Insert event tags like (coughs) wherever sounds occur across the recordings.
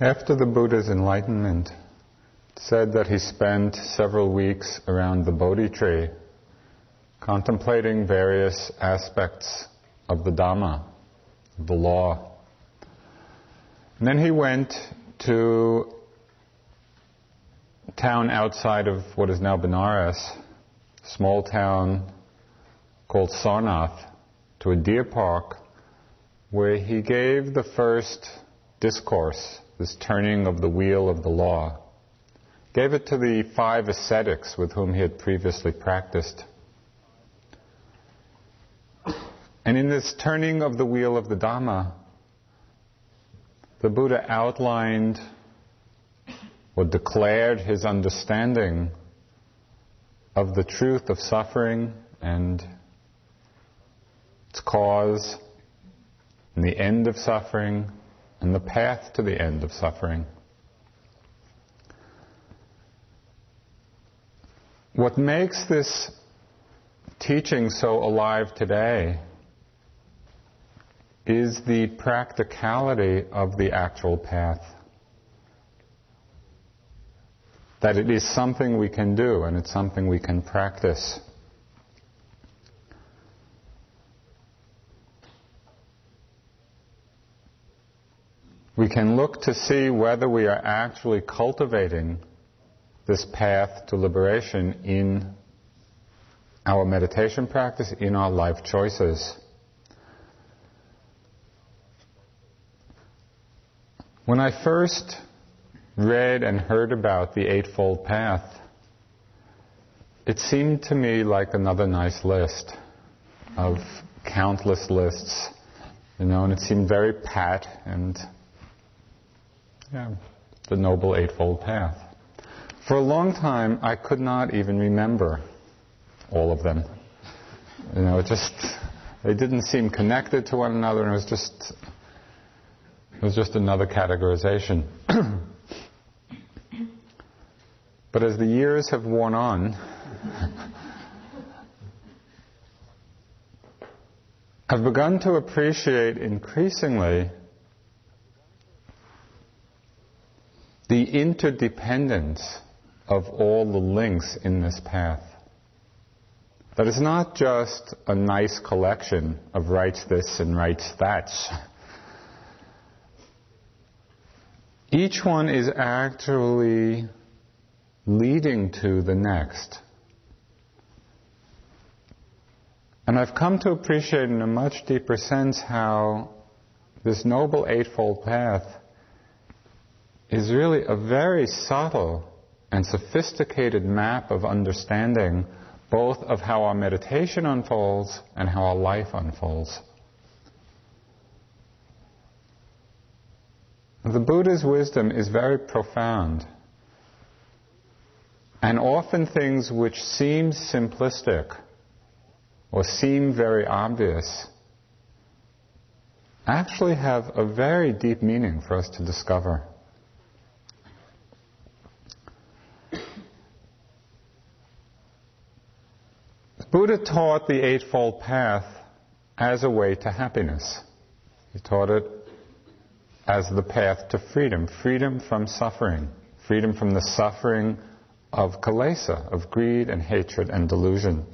After the Buddha's enlightenment, said that he spent several weeks around the Bodhi tree contemplating various aspects of the Dhamma, the law. And then he went to a town outside of what is now Benares, small town called Sarnath, to a deer park where he gave the first discourse, this turning of the wheel of the law. Gave it to the five ascetics with whom he had previously practiced. And in this turning of the wheel of the Dhamma, the Buddha outlined or declared his understanding of the truth of suffering and its cause, and the end of suffering, and the path to the end of suffering. What makes this teaching so alive today is the practicality of the actual path. That it is something we can do and it's something we can practice. We can look to see whether we are actually cultivating this path to liberation in our meditation practice, in our life choices. When I first read and heard about the Eightfold Path, it seemed to me like another nice list of countless lists, you know, and it seemed very pat and, yeah, the Noble Eightfold Path. For a long time, I could not even remember all of them. You know, it just, they didn't seem connected to one another, and it was just, it was just another categorization. (clears throat) but as the years have worn on, (laughs) I've begun to appreciate increasingly the interdependence of all the links in this path. That it's not just a nice collection of rights this and rights that. Each one is actually leading to the next. And I've come to appreciate in a much deeper sense how this Noble Eightfold Path is really a very subtle and sophisticated map of understanding both of how our meditation unfolds and how our life unfolds. The Buddha's wisdom is very profound. And often things which seem simplistic or seem very obvious actually have a very deep meaning for us to discover. Buddha taught the Eightfold Path as a way to happiness. He taught it as the path to freedom, freedom from suffering, freedom from the suffering of kilesa, of greed and hatred and delusion.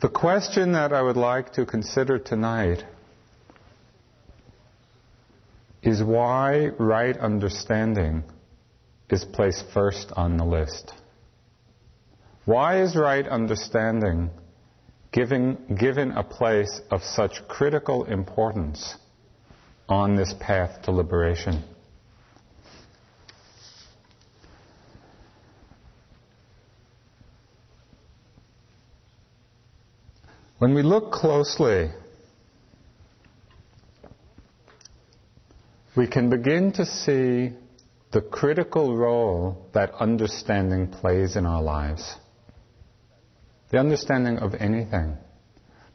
The question that I would like to consider tonight is why right understanding is placed first on the list. Why is right understanding given, given a place of such critical importance on this path to liberation? When we look closely, we can begin to see the critical role that understanding plays in our lives the understanding of anything.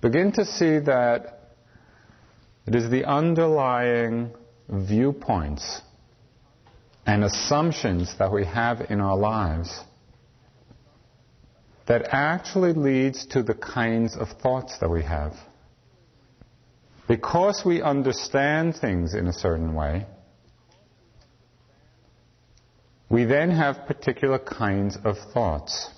Begin to see that it is the underlying viewpoints and assumptions that we have in our lives that actually leads to the kinds of thoughts that we have. Because we understand things in a certain way, we then have particular kinds of thoughts.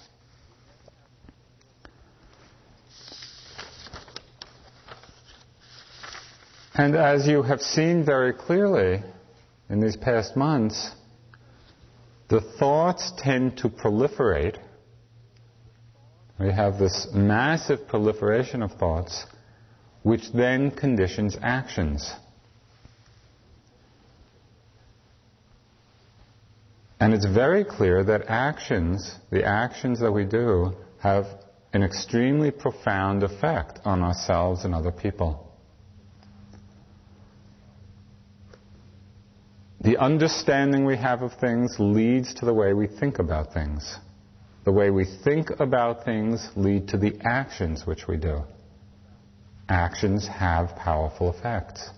And as you have seen very clearly in these past months, the thoughts tend to proliferate. We have this massive proliferation of thoughts, which then conditions actions. And it's very clear that actions, the actions that we do, have an extremely profound effect on ourselves and other people. The understanding we have of things leads to the way we think about things. The way we think about things lead to the actions which we do. Actions have powerful effects.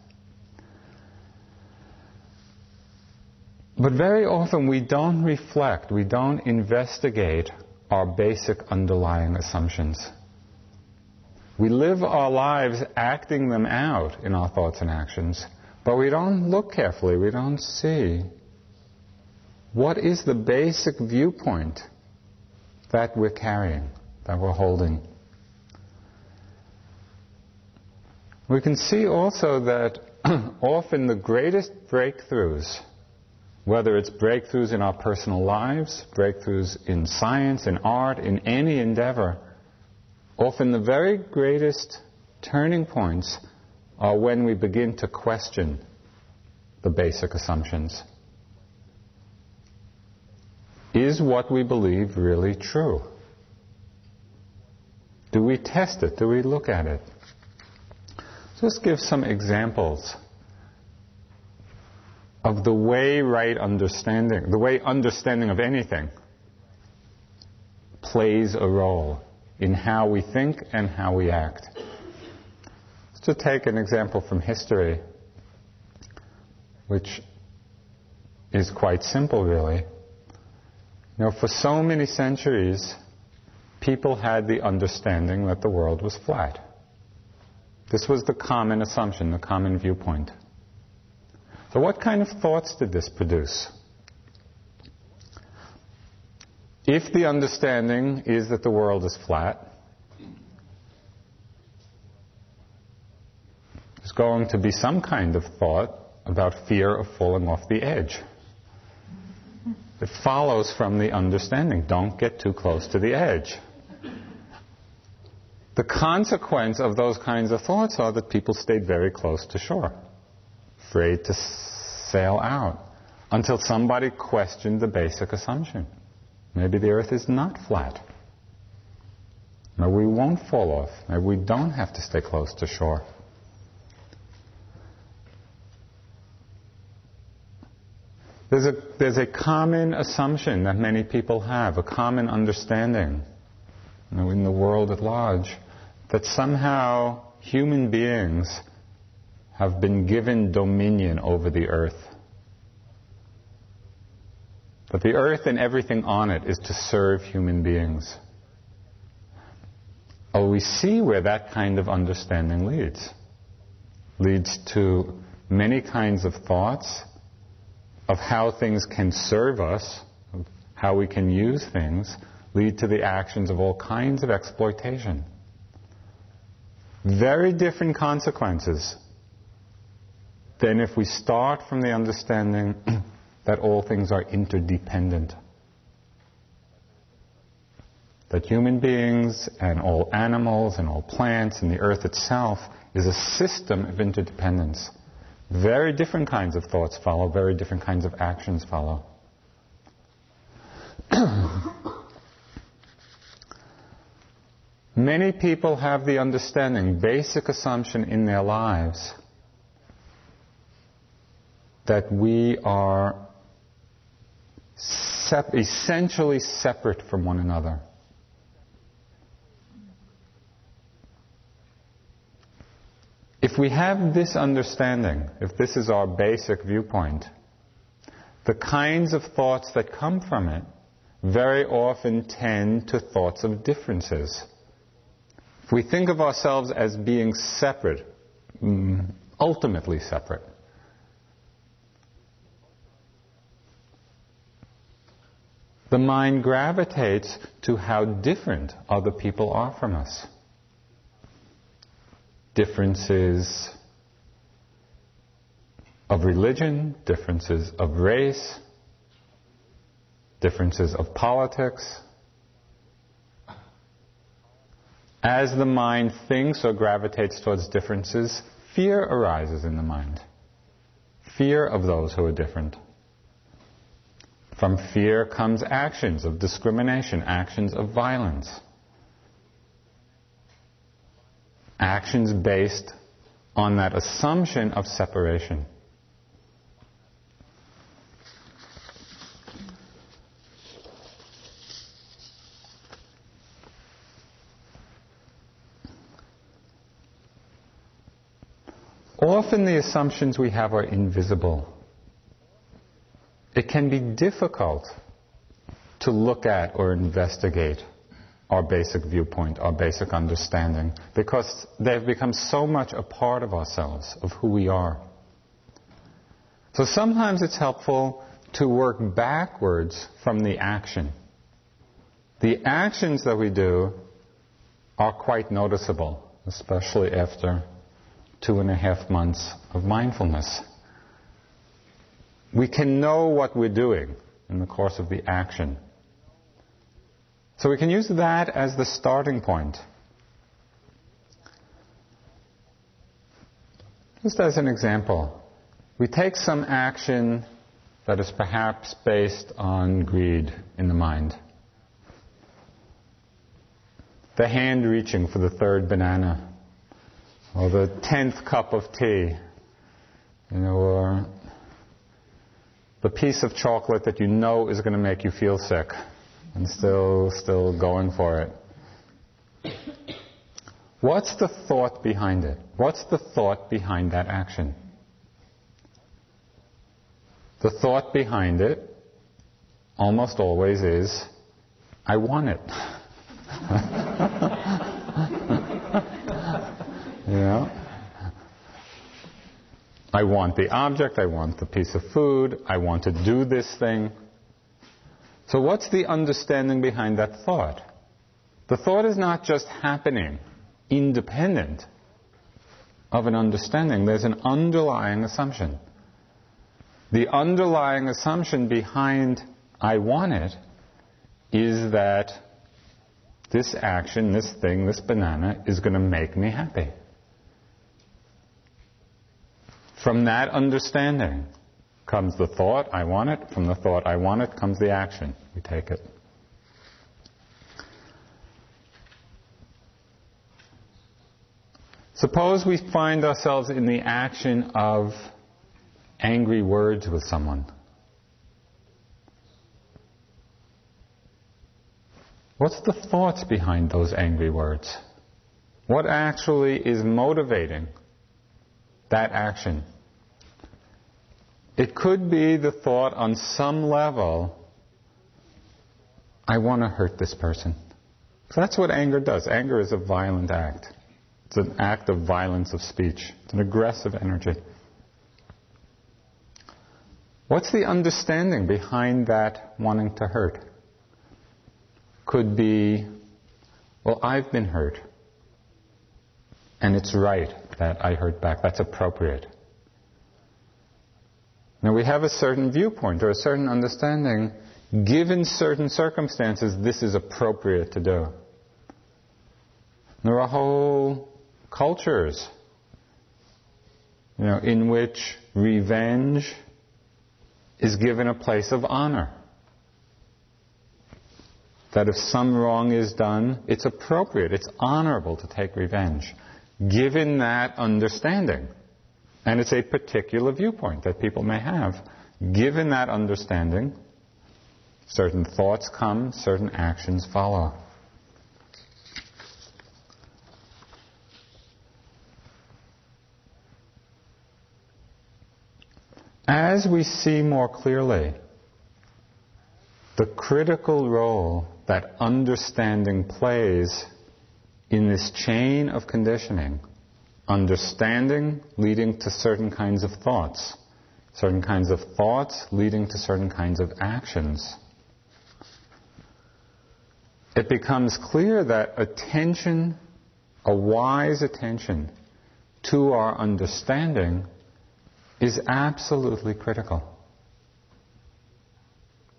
But very often we don't reflect, we don't investigate our basic underlying assumptions. We live our lives acting them out in our thoughts and actions but we don't look carefully, we don't see what is the basic viewpoint that we're carrying, that we're holding. We can see also that (clears throat) often the greatest breakthroughs, whether it's breakthroughs in our personal lives, breakthroughs in science, in art, in any endeavor, often the very greatest turning points are when we begin to question the basic assumptions. Is what we believe really true? Do we test it? Do we look at it? Just give some examples of the way right understanding, the way understanding of anything plays a role in how we think and how we act to take an example from history, which is quite simple, really. You know, for so many centuries, people had the understanding that the world was flat. This was the common assumption, the common viewpoint. So, what kind of thoughts did this produce? If the understanding is that the world is flat, going to be some kind of thought about fear of falling off the edge. It follows from the understanding don't get too close to the edge. The consequence of those kinds of thoughts are that people stayed very close to shore, afraid to sail out, until somebody questioned the basic assumption. Maybe the earth is not flat. Maybe we won't fall off. Maybe we don't have to stay close to shore. There's a, there's a common assumption that many people have, a common understanding you know, in the world at large, that somehow human beings have been given dominion over the earth. That the earth and everything on it is to serve human beings. Oh, we see where that kind of understanding leads. Leads to many kinds of thoughts of how things can serve us, of how we can use things, lead to the actions of all kinds of exploitation. Very different consequences than if we start from the understanding (clears throat) that all things are interdependent. That human beings and all animals and all plants and the earth itself is a system of interdependence. Very different kinds of thoughts follow, very different kinds of actions follow. (coughs) Many people have the understanding, basic assumption in their lives, that we are sep- essentially separate from one another. If we have this understanding, if this is our basic viewpoint, the kinds of thoughts that come from it very often tend to thoughts of differences. If we think of ourselves as being separate, mm, ultimately separate. The mind gravitates to how different other people are from us. Differences of religion, differences of race, differences of politics. As the mind thinks or gravitates towards differences, fear arises in the mind. Fear of those who are different. From fear comes actions of discrimination, actions of violence. Actions based on that assumption of separation. Often the assumptions we have are invisible. It can be difficult to look at or investigate our basic viewpoint, our basic understanding, because they've become so much a part of ourselves, of who we are. So sometimes it's helpful to work backwards from the action. The actions that we do are quite noticeable, especially after two and a half months of mindfulness. We can know what we're doing in the course of the action. So we can use that as the starting point. Just as an example, we take some action that is perhaps based on greed in the mind. The hand reaching for the third banana or the tenth cup of tea, you know, or the piece of chocolate that you know is going to make you feel sick, and still, still going for it. What's the thought behind it? What's the thought behind that action? The thought behind it almost always is, I want it. (laughs) Know? I want the object, I want the piece of food, I want to do this thing. So, what's the understanding behind that thought? The thought is not just happening independent of an understanding, there's an underlying assumption. The underlying assumption behind I want it is that this action, this thing, this banana is going to make me happy. From that understanding comes the thought, I want it. From the thought, I want it, comes the action. We take it. Suppose we find ourselves in the action of angry words with someone. What's the thoughts behind those angry words? What actually is motivating that action? It could be the thought on some level, I want to hurt this person. So that's what anger does. Anger is a violent act. It's an act of violence of speech. It's an aggressive energy. What's the understanding behind that wanting to hurt? Could be, well, I've been hurt. And it's right that I hurt back. That's appropriate. Now we have a certain viewpoint or a certain understanding. Given certain circumstances, this is appropriate to do. There are whole cultures, you know, in which revenge is given a place of honor. That if some wrong is done, it's appropriate, it's honorable to take revenge. Given that understanding. And it's a particular viewpoint that people may have. Given that understanding, certain thoughts come, certain actions follow. As we see more clearly the critical role that understanding plays in this chain of conditioning, understanding leading to certain kinds of thoughts, certain kinds of thoughts leading to certain kinds of actions. It becomes clear that attention, a wise attention to our understanding, is absolutely critical.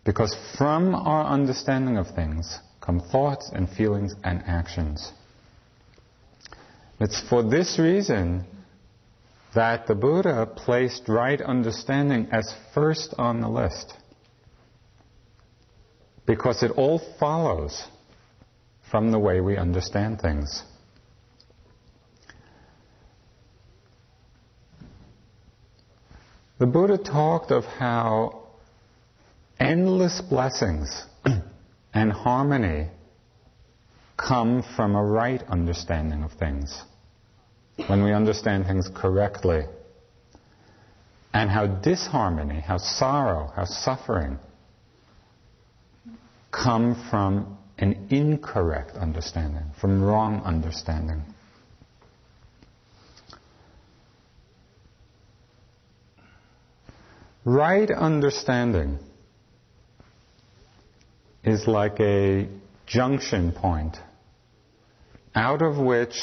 Because from our understanding of things come thoughts and feelings and actions. It's for this reason that the Buddha placed right understanding as first on the list. Because it all follows from the way we understand things. The Buddha talked of how endless blessings (clears throat) and harmony come from a right understanding of things. When we understand things correctly. And how disharmony, how sorrow, how suffering come from an incorrect understanding, from wrong understanding. Right understanding is like a junction point out of which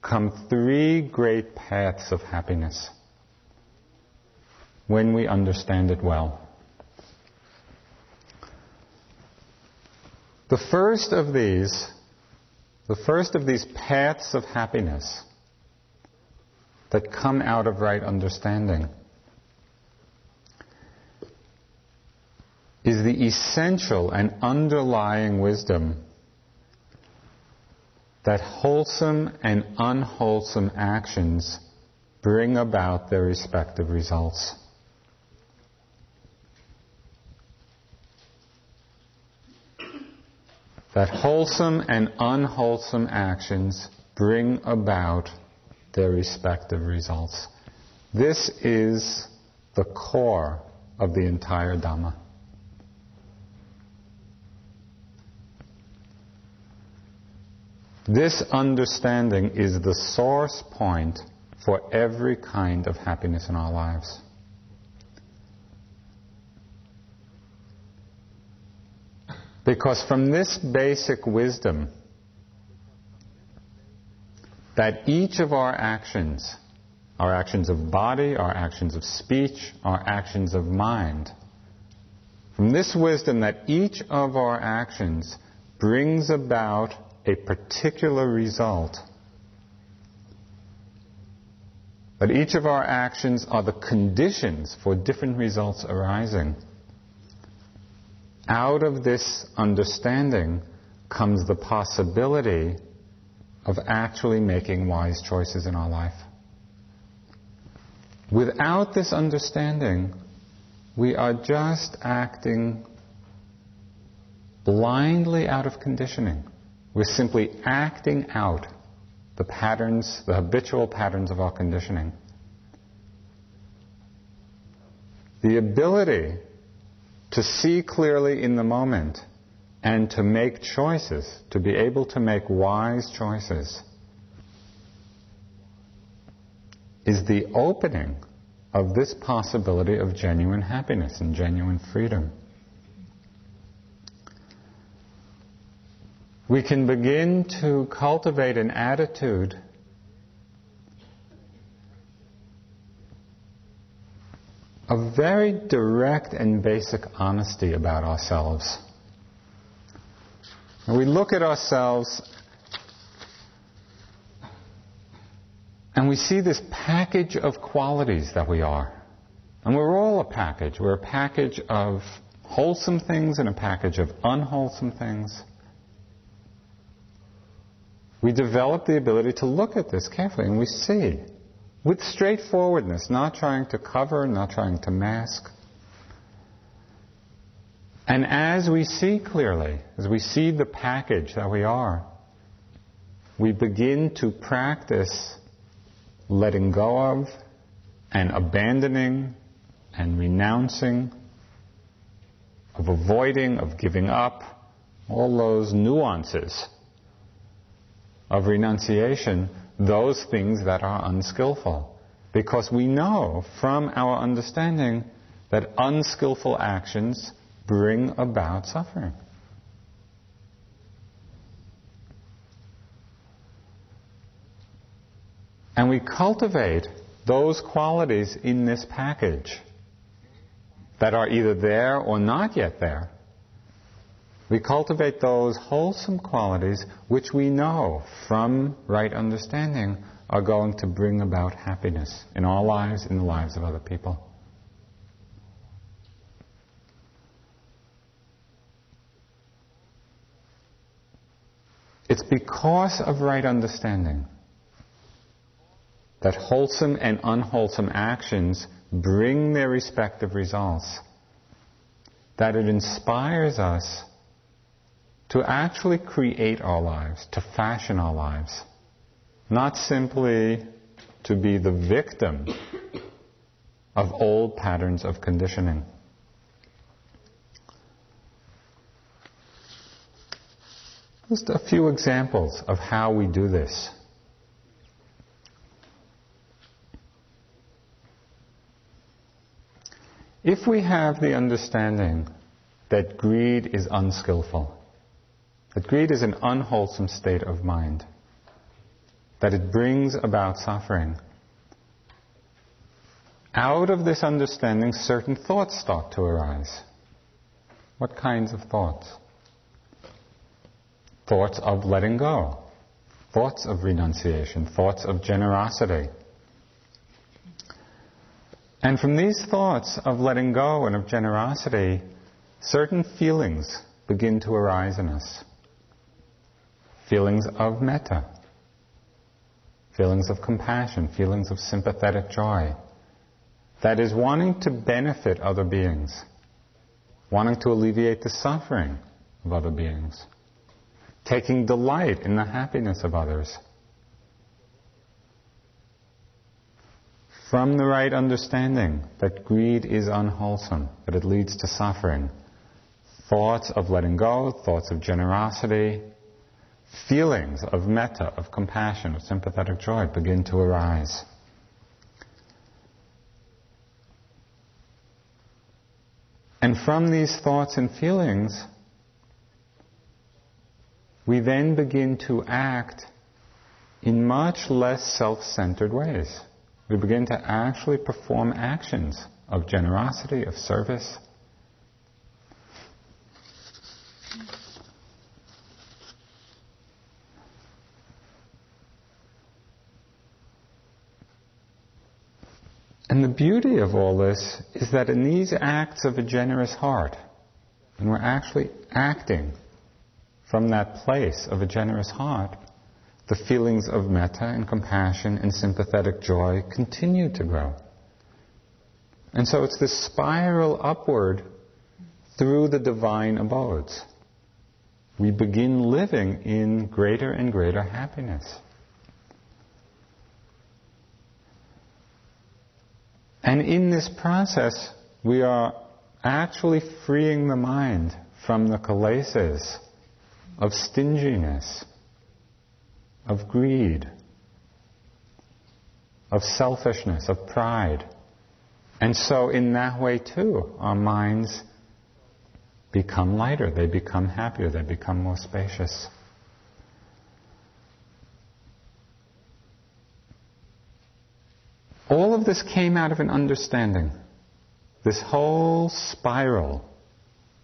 come three great paths of happiness when we understand it well. The first of these, the first of these paths of happiness that come out of right understanding is the essential and underlying wisdom that wholesome and unwholesome actions bring about their respective results. That wholesome and unwholesome actions bring about their respective results. This is the core of the entire Dhamma. This understanding is the source point for every kind of happiness in our lives. Because from this basic wisdom, that each of our actions, our actions of body, our actions of speech, our actions of mind, from this wisdom that each of our actions brings about a particular result. But each of our actions are the conditions for different results arising. Out of this understanding comes the possibility of actually making wise choices in our life. Without this understanding, we are just acting blindly out of conditioning. We're simply acting out the patterns, the habitual patterns of our conditioning. The ability to see clearly in the moment and to make choices, to be able to make wise choices, is the opening of this possibility of genuine happiness and genuine freedom. We can begin to cultivate an attitude of very direct and basic honesty about ourselves. And we look at ourselves and we see this package of qualities that we are. And we're all a package. We're a package of wholesome things and a package of unwholesome things we develop the ability to look at this carefully and we see with straightforwardness, not trying to cover, not trying to mask. And as we see clearly, as we see the package that we are, we begin to practice letting go of and abandoning and renouncing, of avoiding, of giving up, all those nuances of renunciation those things that are unskillful. Because we know from our understanding that unskillful actions bring about suffering. And we cultivate those qualities in this package that are either there or not yet there. We cultivate those wholesome qualities which we know from right understanding are going to bring about happiness in our lives, in the lives of other people. It's because of right understanding that wholesome and unwholesome actions bring their respective results, that it inspires us to actually create our lives, to fashion our lives, not simply to be the victim of old patterns of conditioning. Just a few examples of how we do this. If we have the understanding that greed is unskillful, that greed is an unwholesome state of mind, that it brings about suffering, out of this understanding, certain thoughts start to arise. What kinds of thoughts? thoughts of letting go, thoughts of renunciation, thoughts of generosity. And from these thoughts of letting go and of generosity, certain feelings begin to arise in us. Feelings of metta, feelings of compassion, feelings of sympathetic joy. That is wanting to benefit other beings, wanting to alleviate the suffering of other beings. Taking delight in the happiness of others. From the right understanding that greed is unwholesome, that it leads to suffering, thoughts of letting go, thoughts of generosity, feelings of metta, of compassion, of sympathetic joy begin to arise. And from these thoughts and feelings, we then begin to act in much less self-centered ways. We begin to actually perform actions of generosity, of service. And the beauty of all this is that in these acts of a generous heart, when we're actually acting from that place of a generous heart, the feelings of metta and compassion and sympathetic joy continue to grow. And so it's this spiral upward through the divine abodes. We begin living in greater and greater happiness. And in this process, we are actually freeing the mind from the kilesas of stinginess, of greed, of selfishness, of pride. And so, in that way, too, our minds become lighter, they become happier, they become more spacious. All of this came out of an understanding. This whole spiral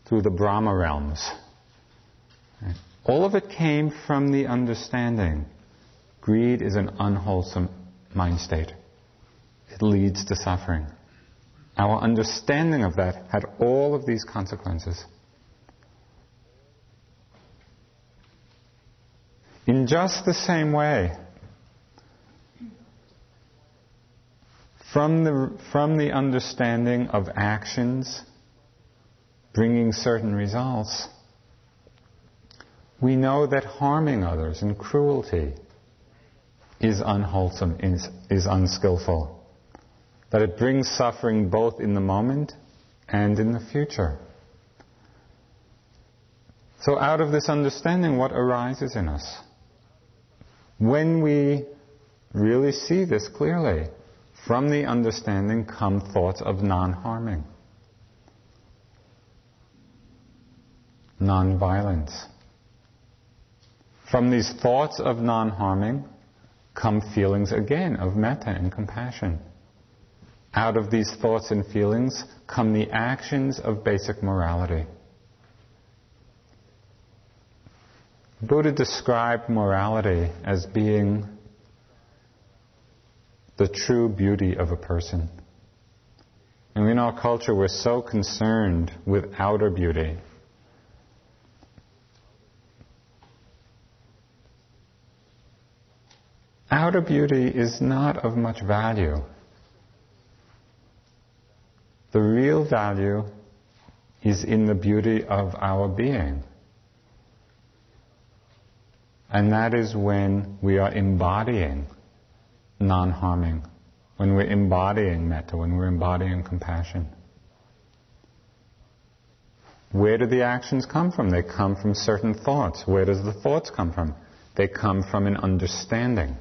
through the Brahma realms all of it came from the understanding greed is an unwholesome mind state. It leads to suffering. Our understanding of that had all of these consequences. In just the same way, from the, from the understanding of actions bringing certain results, we know that harming others and cruelty is unwholesome, is, is unskillful. That it brings suffering both in the moment and in the future. So, out of this understanding, what arises in us? When we really see this clearly. From the understanding come thoughts of non harming, non violence. From these thoughts of non harming come feelings again of metta and compassion. Out of these thoughts and feelings come the actions of basic morality. Buddha described morality as being the true beauty of a person. And in our culture, we're so concerned with outer beauty. Outer beauty is not of much value. The real value is in the beauty of our being. And that is when we are embodying non harming, when we're embodying metta, when we're embodying compassion. Where do the actions come from? They come from certain thoughts. Where does the thoughts come from? They come from an understanding.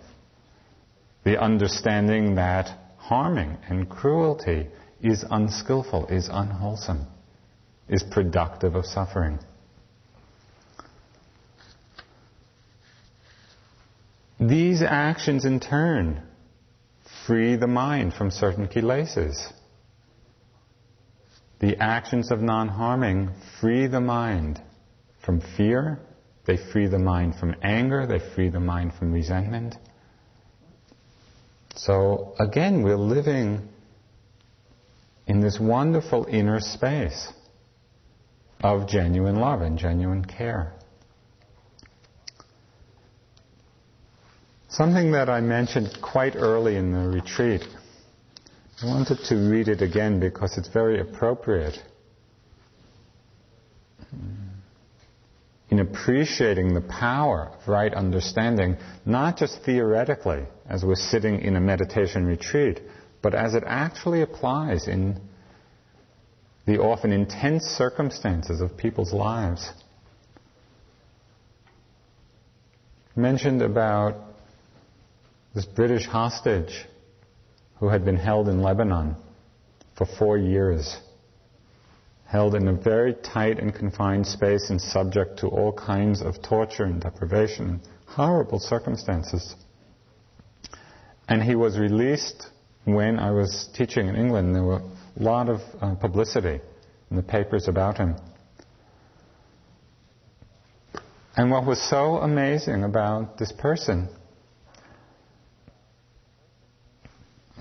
The understanding that harming and cruelty is unskillful, is unwholesome, is productive of suffering. These actions in turn free the mind from certain kilesas. The actions of non harming free the mind from fear, they free the mind from anger, they free the mind from resentment. So again, we're living in this wonderful inner space of genuine love and genuine care. Something that I mentioned quite early in the retreat. I wanted to read it again because it's very appropriate. In appreciating the power of right understanding, not just theoretically, as we're sitting in a meditation retreat, but as it actually applies in the often intense circumstances of people's lives. Mentioned about this British hostage who had been held in Lebanon for four years, held in a very tight and confined space and subject to all kinds of torture and deprivation, horrible circumstances. And he was released when I was teaching in England. There were a lot of uh, publicity in the papers about him. And what was so amazing about this person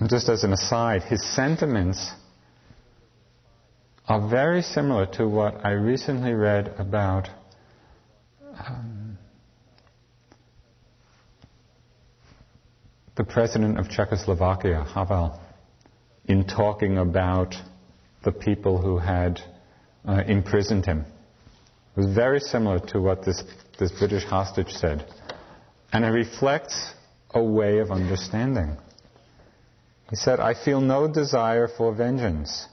just as an aside, his sentiments are very similar to what I recently read about um, the president of Czechoslovakia, Havel, in talking about the people who had uh, imprisoned him. It was very similar to what this, this British hostage said. And it reflects a way of understanding. He said, I feel no desire for vengeance.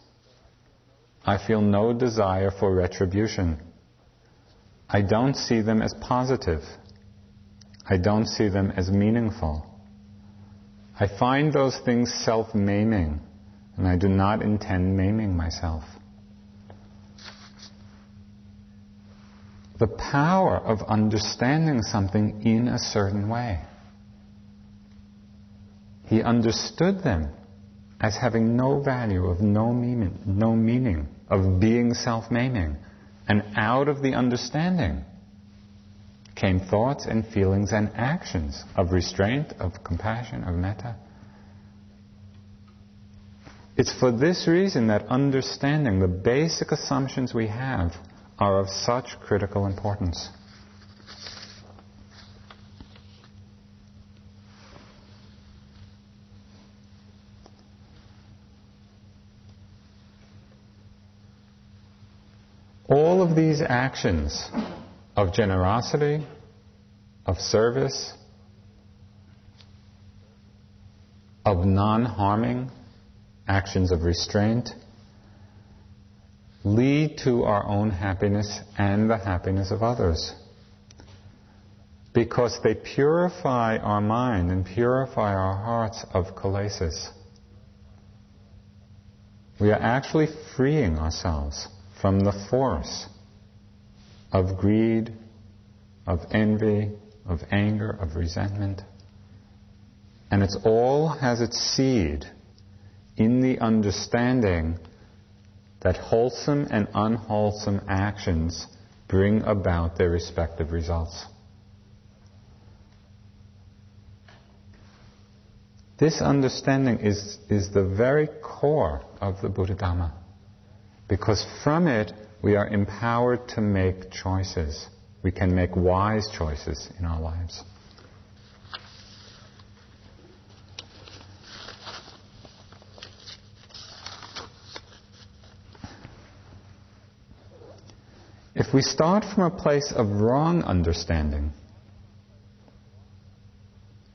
I feel no desire for retribution. I don't see them as positive. I don't see them as meaningful. I find those things self maiming, and I do not intend maiming myself. The power of understanding something in a certain way. He understood them as having no value, of no meaning, no meaning, of being self-maiming. And out of the understanding came thoughts and feelings and actions of restraint, of compassion, of metta. It's for this reason that understanding the basic assumptions we have are of such critical importance. All of these actions of generosity, of service, of non harming, actions of restraint, lead to our own happiness and the happiness of others. because they purify our mind and purify our hearts of kilesas. We are actually freeing ourselves from the force of greed, of envy, of anger, of resentment. And it all has its seed in the understanding that wholesome and unwholesome actions bring about their respective results. This understanding is, is the very core of the Buddha Dhamma. Because from it, we are empowered to make choices. We can make wise choices in our lives. If we start from a place of wrong understanding,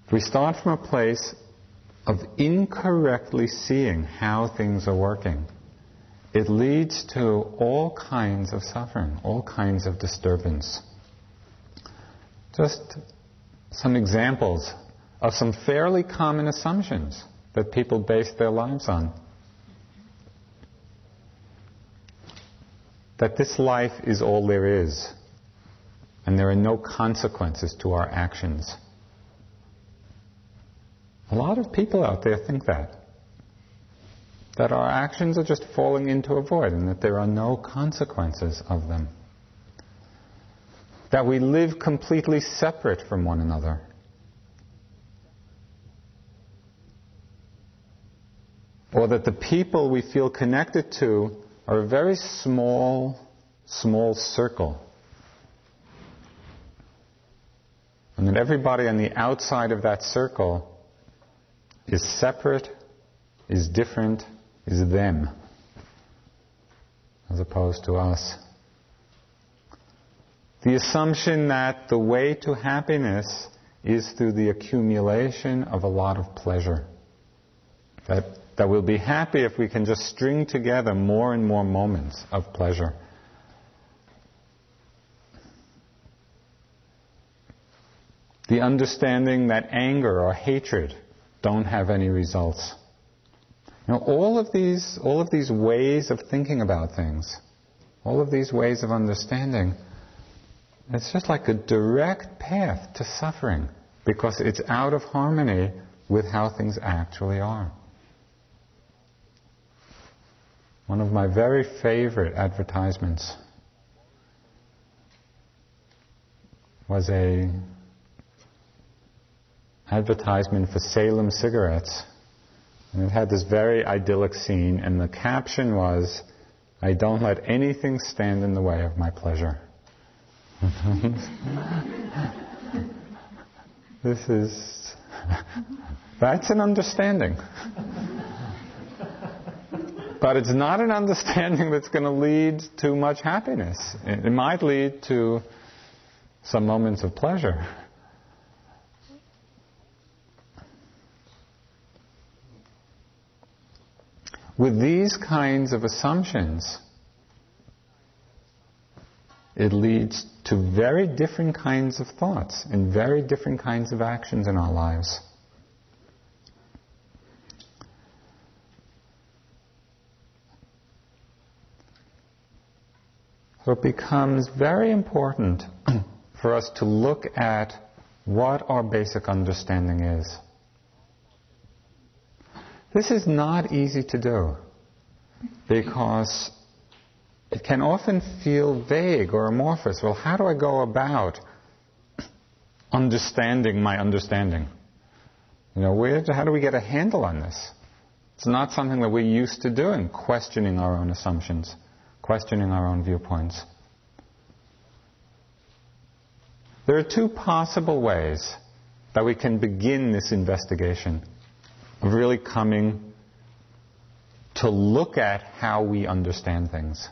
if we start from a place of incorrectly seeing how things are working, it leads to all kinds of suffering, all kinds of disturbance. Just some examples of some fairly common assumptions that people base their lives on. That this life is all there is, and there are no consequences to our actions. A lot of people out there think that. That our actions are just falling into a void and that there are no consequences of them. That we live completely separate from one another. Or that the people we feel connected to are a very small, small circle. And that everybody on the outside of that circle is separate, is different, is them, as opposed to us. The assumption that the way to happiness is through the accumulation of a lot of pleasure. That, that we'll be happy if we can just string together more and more moments of pleasure. The understanding that anger or hatred don't have any results. Know, all of these, all of these ways of thinking about things, all of these ways of understanding, it's just like a direct path to suffering because it's out of harmony with how things actually are. One of my very favorite advertisements was a advertisement for Salem cigarettes. And it had this very idyllic scene, and the caption was, I don't let anything stand in the way of my pleasure. (laughs) this is, (laughs) that's an understanding. but it's not an understanding that's going to lead to much happiness. It might lead to some moments of pleasure. With these kinds of assumptions, it leads to very different kinds of thoughts and very different kinds of actions in our lives. So it becomes very important (clears throat) for us to look at what our basic understanding is. This is not easy to do because it can often feel vague or amorphous. Well, how do I go about understanding my understanding? You know, where, how do we get a handle on this? It's not something that we're used to doing, questioning our own assumptions, questioning our own viewpoints. There are two possible ways that we can begin this investigation of really coming to look at how we understand things.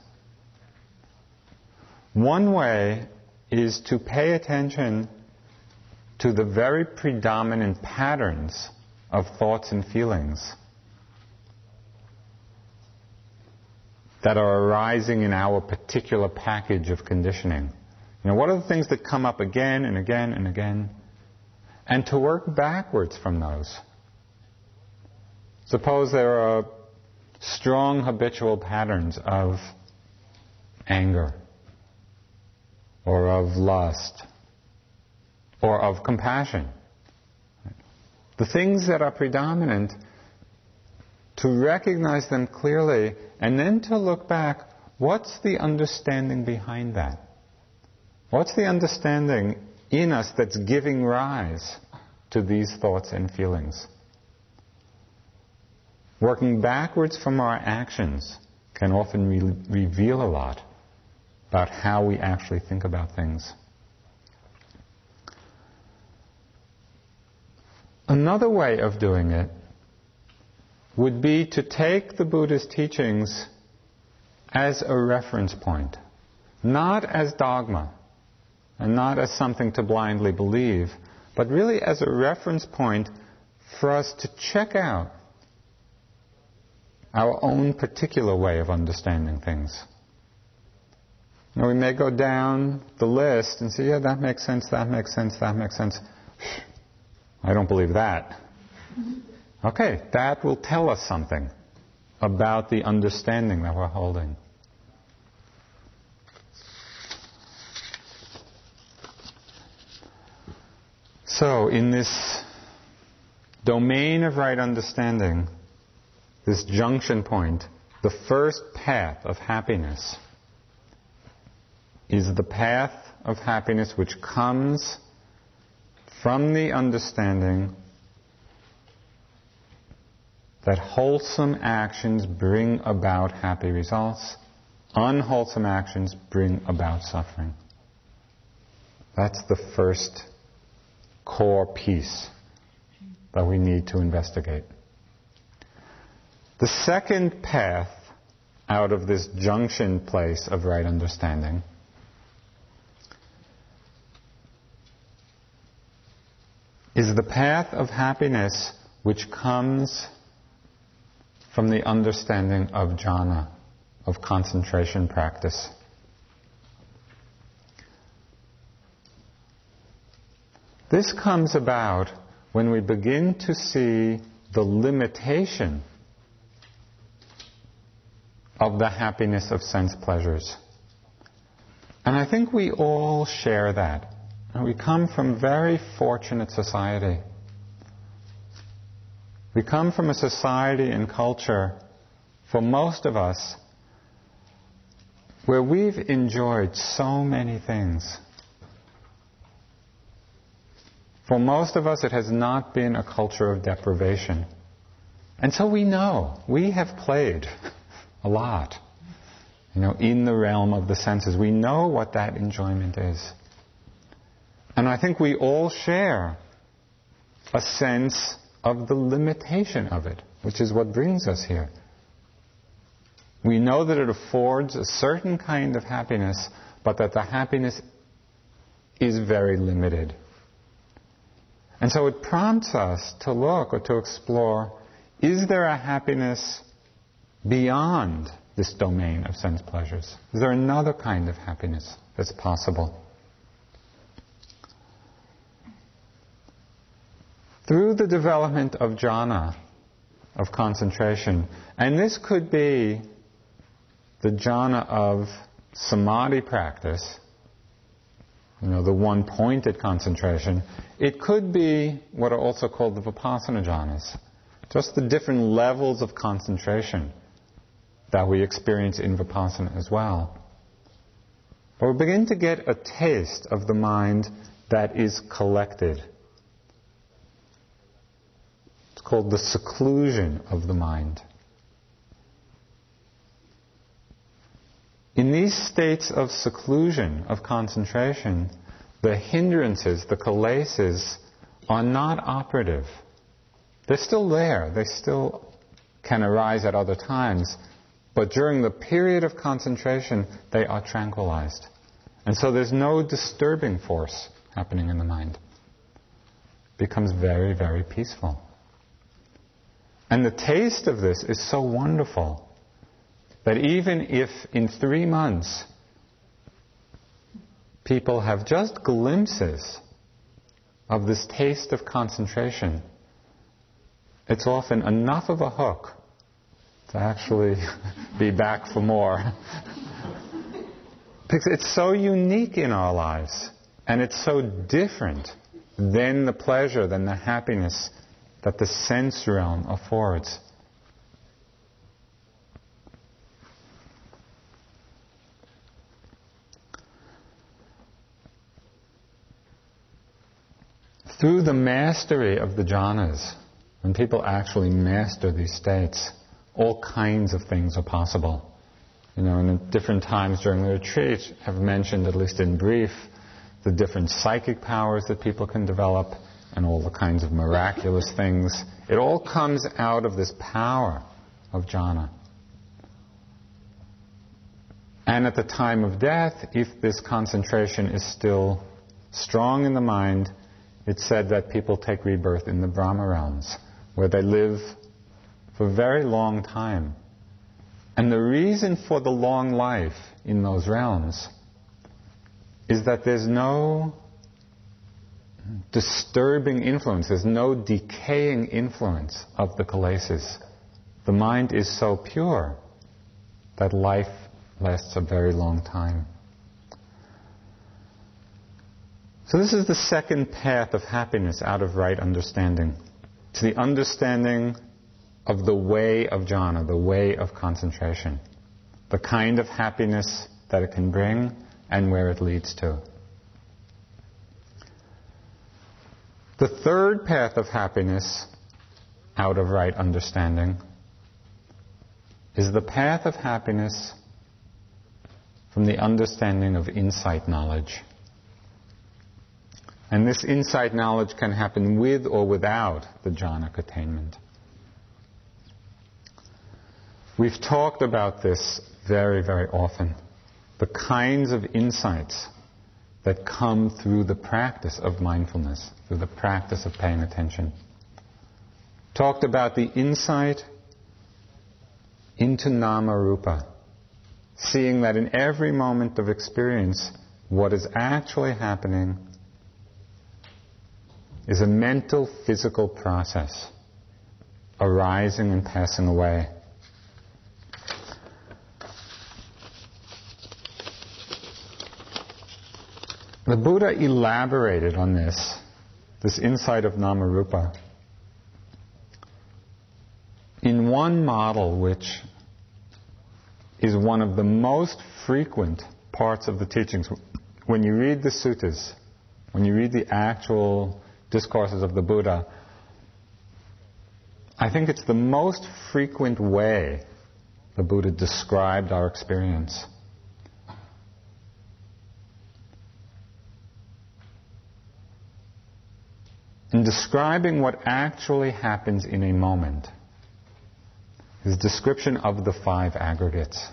One way is to pay attention to the very predominant patterns of thoughts and feelings that are arising in our particular package of conditioning. You know, what are the things that come up again and again and again? And to work backwards from those. Suppose there are strong habitual patterns of anger or of lust or of compassion. The things that are predominant, to recognize them clearly and then to look back, what's the understanding behind that? What's the understanding in us that's giving rise to these thoughts and feelings? Working backwards from our actions can often re- reveal a lot about how we actually think about things. Another way of doing it would be to take the Buddha's teachings as a reference point, not as dogma, and not as something to blindly believe, but really as a reference point for us to check out our own particular way of understanding things. Now we may go down the list and say, yeah, that makes sense, that makes sense, that makes sense. I don't believe that. Mm-hmm. Okay, that will tell us something about the understanding that we're holding. So, in this domain of right understanding, this junction point, the first path of happiness is the path of happiness which comes from the understanding that wholesome actions bring about happy results, unwholesome actions bring about suffering. That's the first core piece that we need to investigate. The second path out of this junction place of right understanding is the path of happiness which comes from the understanding of jhana, of concentration practice. This comes about when we begin to see the limitation of the happiness of sense pleasures. And I think we all share that. We come from very fortunate society. We come from a society and culture, for most of us, where we've enjoyed so many things. For most of us, it has not been a culture of deprivation. And so we know, we have played (laughs) a lot, you know, in the realm of the senses. We know what that enjoyment is. And I think we all share a sense of the limitation of it, which is what brings us here. We know that it affords a certain kind of happiness, but that the happiness is very limited. And so it prompts us to look or to explore is there a happiness beyond this domain of sense pleasures? Is there another kind of happiness that's possible? Through the development of jhana, of concentration, and this could be the jhana of samadhi practice, you know, the one pointed concentration, it could be what are also called the vipassana jhanas, just the different levels of concentration that we experience in vipassana as well. But we begin to get a taste of the mind that is collected. It's called the seclusion of the mind. In these states of seclusion, of concentration, the hindrances, the kilesas, are not operative. They're still there. They still can arise at other times. But during the period of concentration, they are tranquilized. And so there's no disturbing force happening in the mind. It becomes very, very peaceful. And the taste of this is so wonderful that even if in three months people have just glimpses of this taste of concentration, it's often enough of a hook to actually (laughs) be back for more. (laughs) because it's so unique in our lives, and it's so different than the pleasure, than the happiness that the sense realm affords. Through the mastery of the jhanas, when people actually master these states, all kinds of things are possible. You know, and at different times during the retreat, I've mentioned, at least in brief, the different psychic powers that people can develop and all the kinds of miraculous (laughs) things. It all comes out of this power of jhana. And at the time of death, if this concentration is still strong in the mind, it's said that people take rebirth in the Brahma realms, where they live for a very long time. And the reason for the long life in those realms is that there's no disturbing influence, there's no decaying influence of the kilesas. The mind is so pure that life lasts a very long time. So, this is the second path of happiness out of right understanding. To the understanding of the way of jhana, the way of concentration, the kind of happiness that it can bring and where it leads to. The third path of happiness out of right understanding is the path of happiness from the understanding of insight knowledge. And this insight knowledge can happen with or without the jhana attainment. We've talked about this very, very often. The kinds of insights that come through the practice of mindfulness, through the practice of paying attention. Talked about the insight into nama rupa, seeing that in every moment of experience, what is actually happening is a mental physical process arising and passing away. The Buddha elaborated on this, this insight of Namarupa, in one model which is one of the most frequent parts of the teachings. When you read the suttas, when you read the actual discourses of the Buddha, I think it's the most frequent way the Buddha described our experience. In describing what actually happens in a moment, his description of the five aggregates.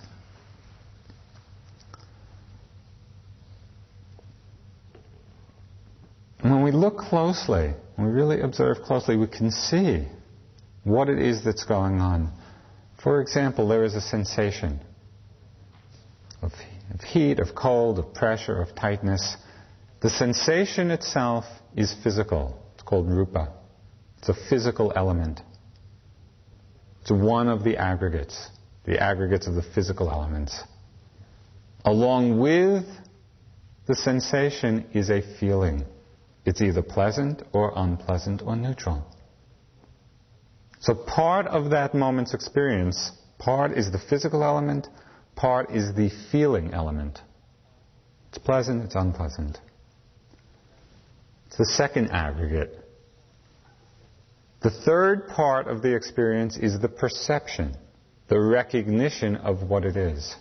When we look closely, when we really observe closely, we can see what it is that's going on. For example, there is a sensation of, heat, of cold, of pressure, of tightness. The sensation itself is physical. Called rupa. It's a physical element. It's one of the aggregates, the aggregates of the physical elements. Along with the sensation is a feeling. It's either pleasant or unpleasant or neutral. So part of that moment's experience, part is the physical element, part is the feeling element. It's pleasant, it's unpleasant. It's the second aggregate. The third part of the experience is the perception, the recognition of what it is.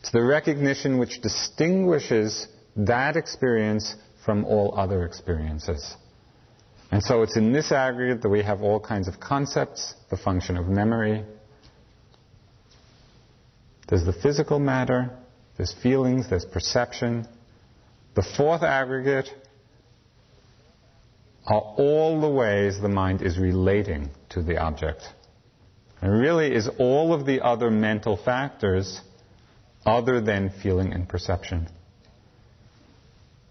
It's the recognition which distinguishes that experience from all other experiences. And so it's in this aggregate that we have all kinds of concepts, the function of memory. There's the physical matter, there's feelings, there's perception. The fourth aggregate are all the ways the mind is relating to the object. And really is all of the other mental factors other than feeling and perception.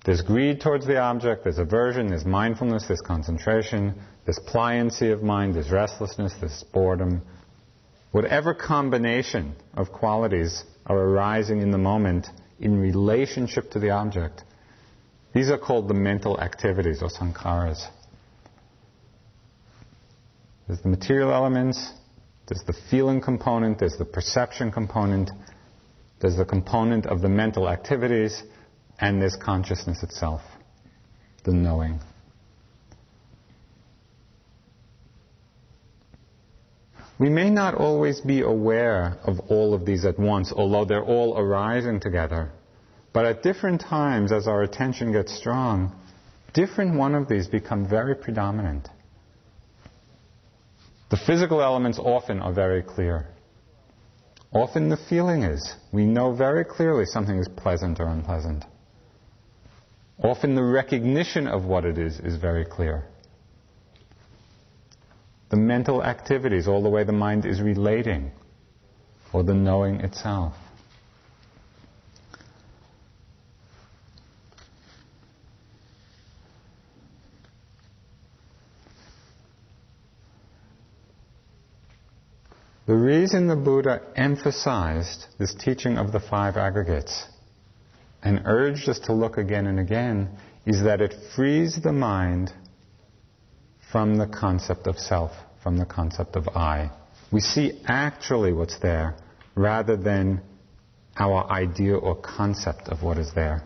There's greed towards the object, there's aversion, there's mindfulness, there's concentration, there's pliancy of mind, there's restlessness, there's boredom. Whatever combination of qualities are arising in the moment in relationship to the object, these are called the mental activities or sankharas. There's the material elements, there's the feeling component, there's the perception component, there's the component of the mental activities, and there's consciousness itself, the knowing. We may not always be aware of all of these at once, although they're all arising together. But at different times, as our attention gets strong, different one of these become very predominant. The physical elements often are very clear. Often the feeling is. We know very clearly something is pleasant or unpleasant. Often the recognition of what it is is very clear. The mental activities, all the way the mind is relating, or the knowing itself. The reason the Buddha emphasized this teaching of the five aggregates and urged us to look again and again is that it frees the mind from the concept of self, from the concept of I. We see actually what's there rather than our idea or concept of what is there.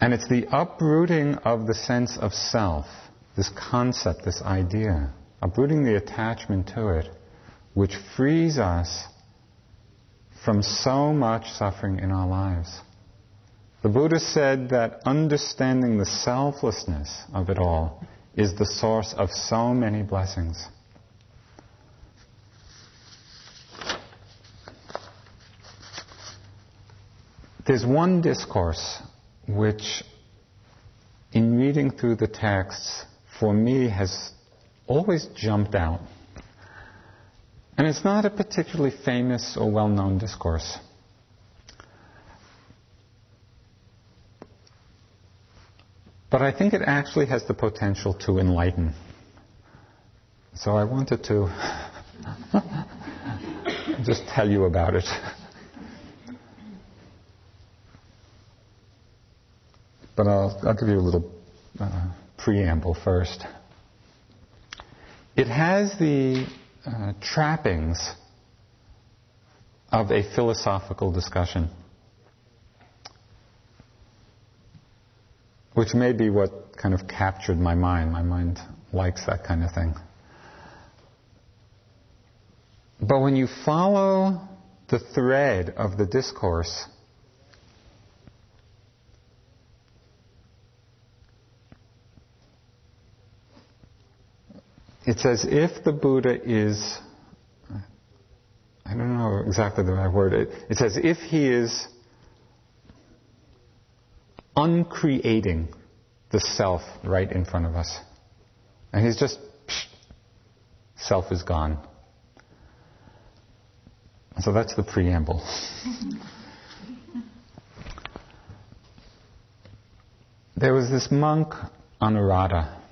And it's the uprooting of the sense of self, this concept, this idea, uprooting the attachment to it, which frees us from so much suffering in our lives. The Buddha said that understanding the selflessness of it all is the source of so many blessings. There's one discourse which, in reading through the texts, for me has always jumped out. And it's not a particularly famous or well known discourse. But I think it actually has the potential to enlighten. So I wanted to (laughs) just tell you about it. But I'll, I'll give you a little uh, preamble first. It has the uh, trappings of a philosophical discussion, which may be what kind of captured my mind. My mind likes that kind of thing. But when you follow the thread of the discourse, it's as if the Buddha is, I don't know exactly the right word, it, it's as if he is uncreating the self right in front of us. And he's just, psh, self is gone. So that's the preamble. (laughs) there was this monk, Anuradha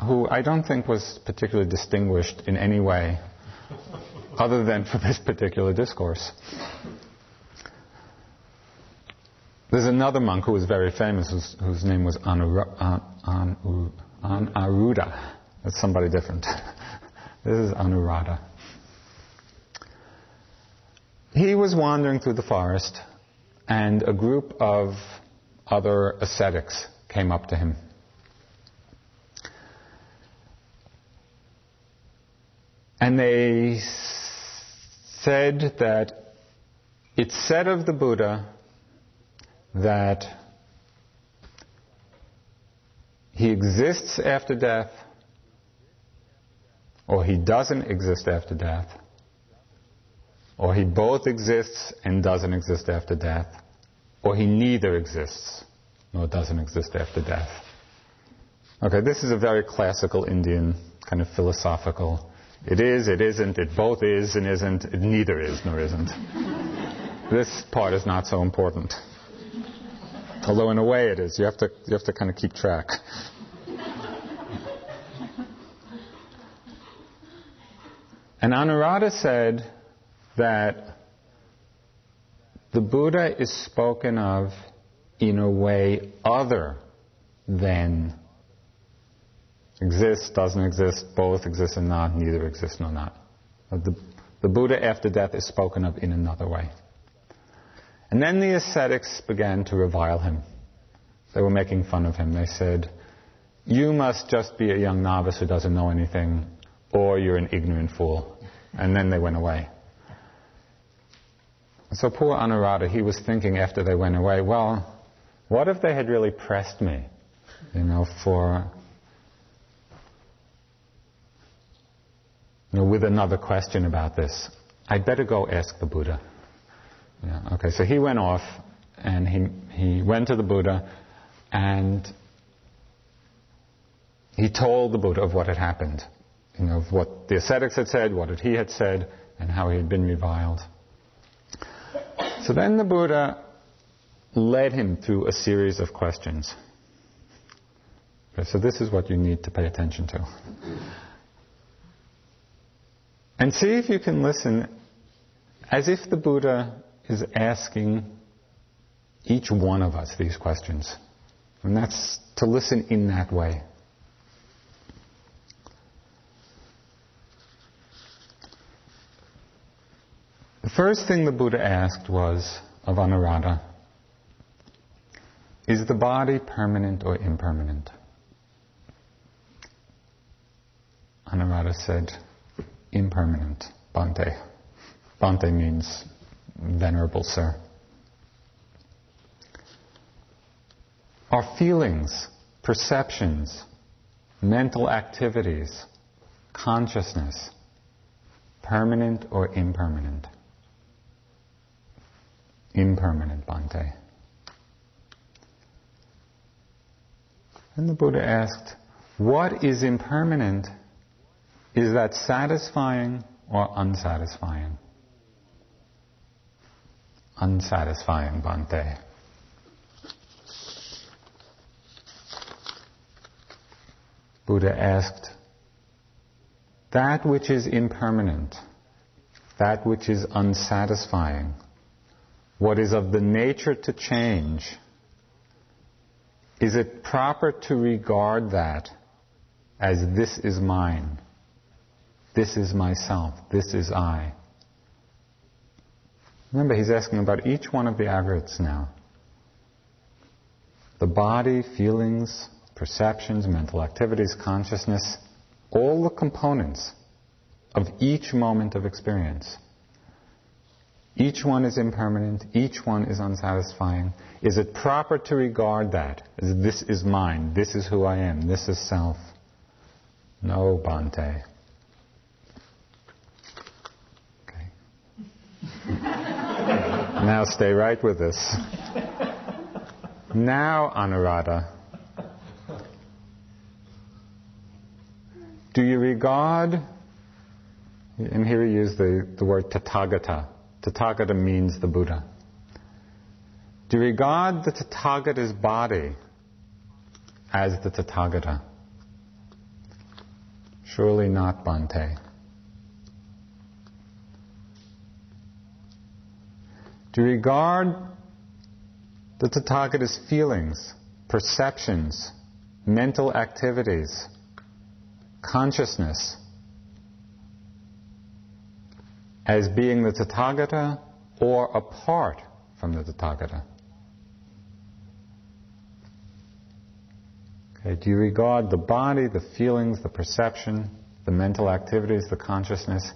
who I don't think was particularly distinguished in any way other than for this particular discourse. There's another monk who was very famous whose, whose name was Anura, An, Anuruddha. That's somebody different. (laughs) this is Anuradha. He was wandering through the forest and a group of other ascetics came up to him. And they said that it's said of the Buddha that he exists after death, or he doesn't exist after death, or he both exists and doesn't exist after death, or he neither exists nor doesn't exist after death. Okay, this is a very classical Indian kind of philosophical it is, it isn't, it both is and isn't, it neither is nor isn't. This part is not so important. Although in a way it is. You have to, you have to kind of keep track. And Anuradha said that the Buddha is spoken of in a way other than exists, doesn't exist, both exist and not, neither exist nor not. Uh, the, the Buddha after death is spoken of in another way. And then the ascetics began to revile him. They were making fun of him. They said, You must just be a young novice who doesn't know anything, or you're an ignorant fool. And then they went away. So poor Anuradha, he was thinking after they went away, well, what if they had really pressed me, you know, for, know, with another question about this? I'd better go ask the Buddha. Yeah, okay, so he went off and he, he went to the Buddha and he told the Buddha of what had happened. You know, of what the ascetics had said, what he had said, and how he had been reviled. So then the Buddha led him through a series of questions. Okay, so this is what you need to pay attention to. And see if you can listen as if the Buddha is asking each one of us these questions. And that's to listen in that way. The first thing the Buddha asked was of Anuradha Is the body permanent or impermanent? Anuradha said, Impermanent, Bhante. Bhante means Venerable Sir. Our feelings, perceptions, mental activities, consciousness, permanent or impermanent? Impermanent, Bhante. And the Buddha asked, What is impermanent? Is that satisfying or unsatisfying? unsatisfying, Bhante. Buddha asked, that which is impermanent, that which is unsatisfying, what is of the nature to change, is it proper to regard that as this is mine, this is myself, this is I? Remember, he's asking about each one of the aggregates now. The body, feelings, perceptions, mental activities, consciousness, all the components of each moment of experience. Each one is impermanent, each one is unsatisfying. Is it proper to regard that as this is mine, this is who I am, this is self? No, Bhante. Now stay right with us. Now, Anuradha, do you regard, and here he used the, the word Tathagata. Tathagata means the Buddha. Do you regard the Tathagata's body as the Tathagata? Surely not, Bhante. To regard the Tathagata's feelings, perceptions, mental activities, consciousness as being the Tathagata or apart from the Tathagata. Okay, do you regard the body, the feelings, the perception, the mental activities, the consciousness,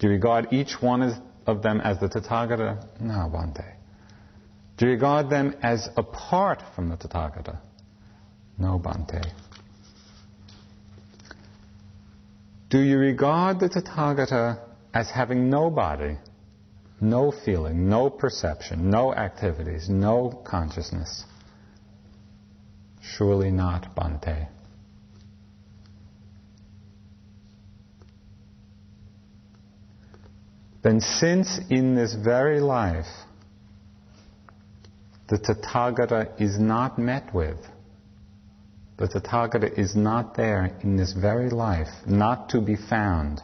do you regard each one as of them as the Tathagata? No, Bhante. Do you regard them as apart from the Tathagata? No, Bhante. Do you regard the Tathagata as having no body, no feeling, no perception, no activities, no consciousness? Surely not, Bhante. Then since in this very life the Tathagata is not met with, the Tathagata is not there in this very life, not to be found,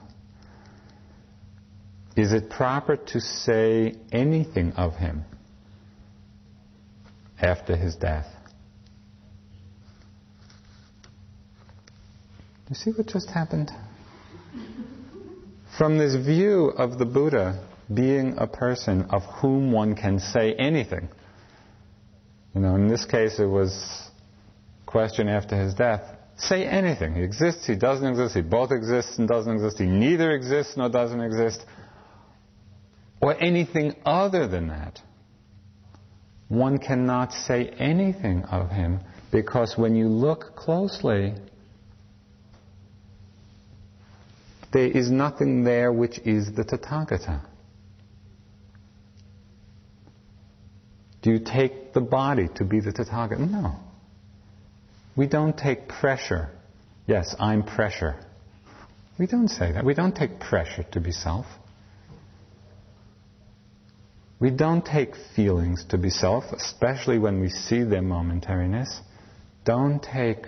is it proper to say anything of him after his death? You see what just happened? From this view of the Buddha being a person of whom one can say anything, you know, in this case it was question after his death. Say anything. He exists, he doesn't exist, he both exists and doesn't exist, he neither exists nor doesn't exist, or anything other than that. One cannot say anything of him because when you look closely, there is nothing there which is the Tathagata. Do you take the body to be the Tathagata? No. We don't take pressure. Yes, I'm pressure. We don't say that. We don't take pressure to be self. We don't take feelings to be self, especially when we see their momentariness. Don't take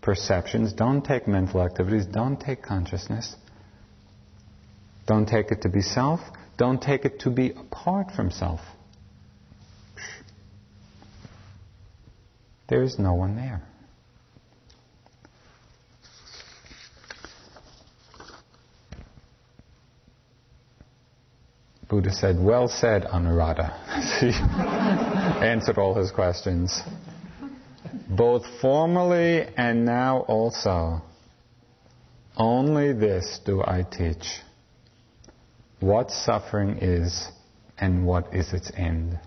perceptions, don't take mental activities, don't take consciousness. Don't take it to be self, don't take it to be apart from self. There is no one there. Buddha said, Well said, Anuradha. (laughs) he answered all his questions. Both formally and now also, only this do I teach what suffering is and what is its end.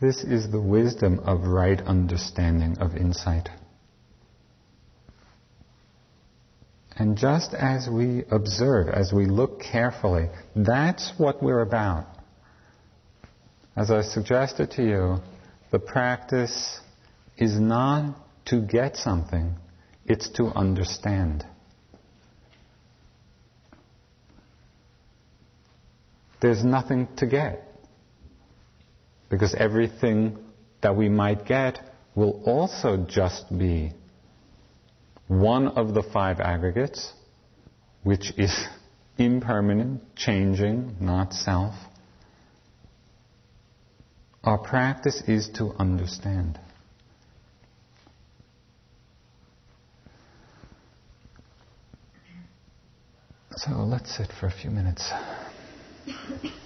This is the wisdom of right understanding of insight. And just as we observe, as we look carefully, that's what we're about. As I suggested to you, the practice is not to get something, it's to understand. There's nothing to get. Because everything that we might get will also just be one of the five aggregates, which is (laughs) impermanent, changing, not self. Our practice is to understand. So let's sit for a few minutes. (laughs)